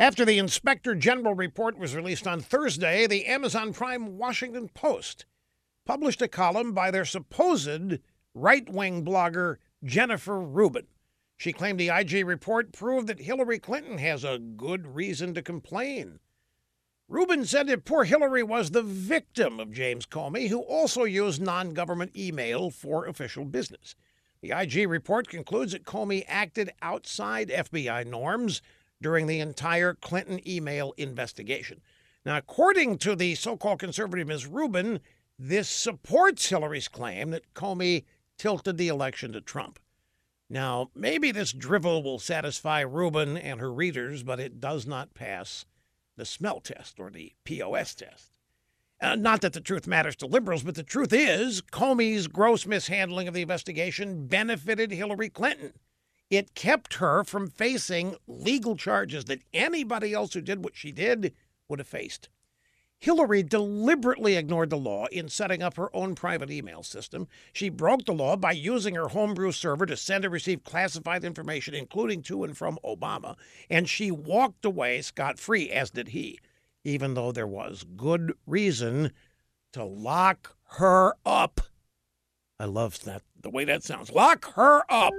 After the Inspector General report was released on Thursday, the Amazon Prime Washington Post published a column by their supposed right wing blogger, Jennifer Rubin. She claimed the IG report proved that Hillary Clinton has a good reason to complain. Rubin said that poor Hillary was the victim of James Comey, who also used non government email for official business. The IG report concludes that Comey acted outside FBI norms during the entire Clinton email investigation. Now, according to the so called conservative Ms. Rubin, this supports Hillary's claim that Comey tilted the election to Trump. Now, maybe this drivel will satisfy Rubin and her readers, but it does not pass the smell test or the POS test. Uh, not that the truth matters to liberals, but the truth is Comey's gross mishandling of the investigation benefited Hillary Clinton. It kept her from facing legal charges that anybody else who did what she did would have faced. Hillary deliberately ignored the law in setting up her own private email system. She broke the law by using her homebrew server to send and receive classified information, including to and from Obama, and she walked away scot free, as did he, even though there was good reason to lock her up. I love that, the way that sounds. Lock her up.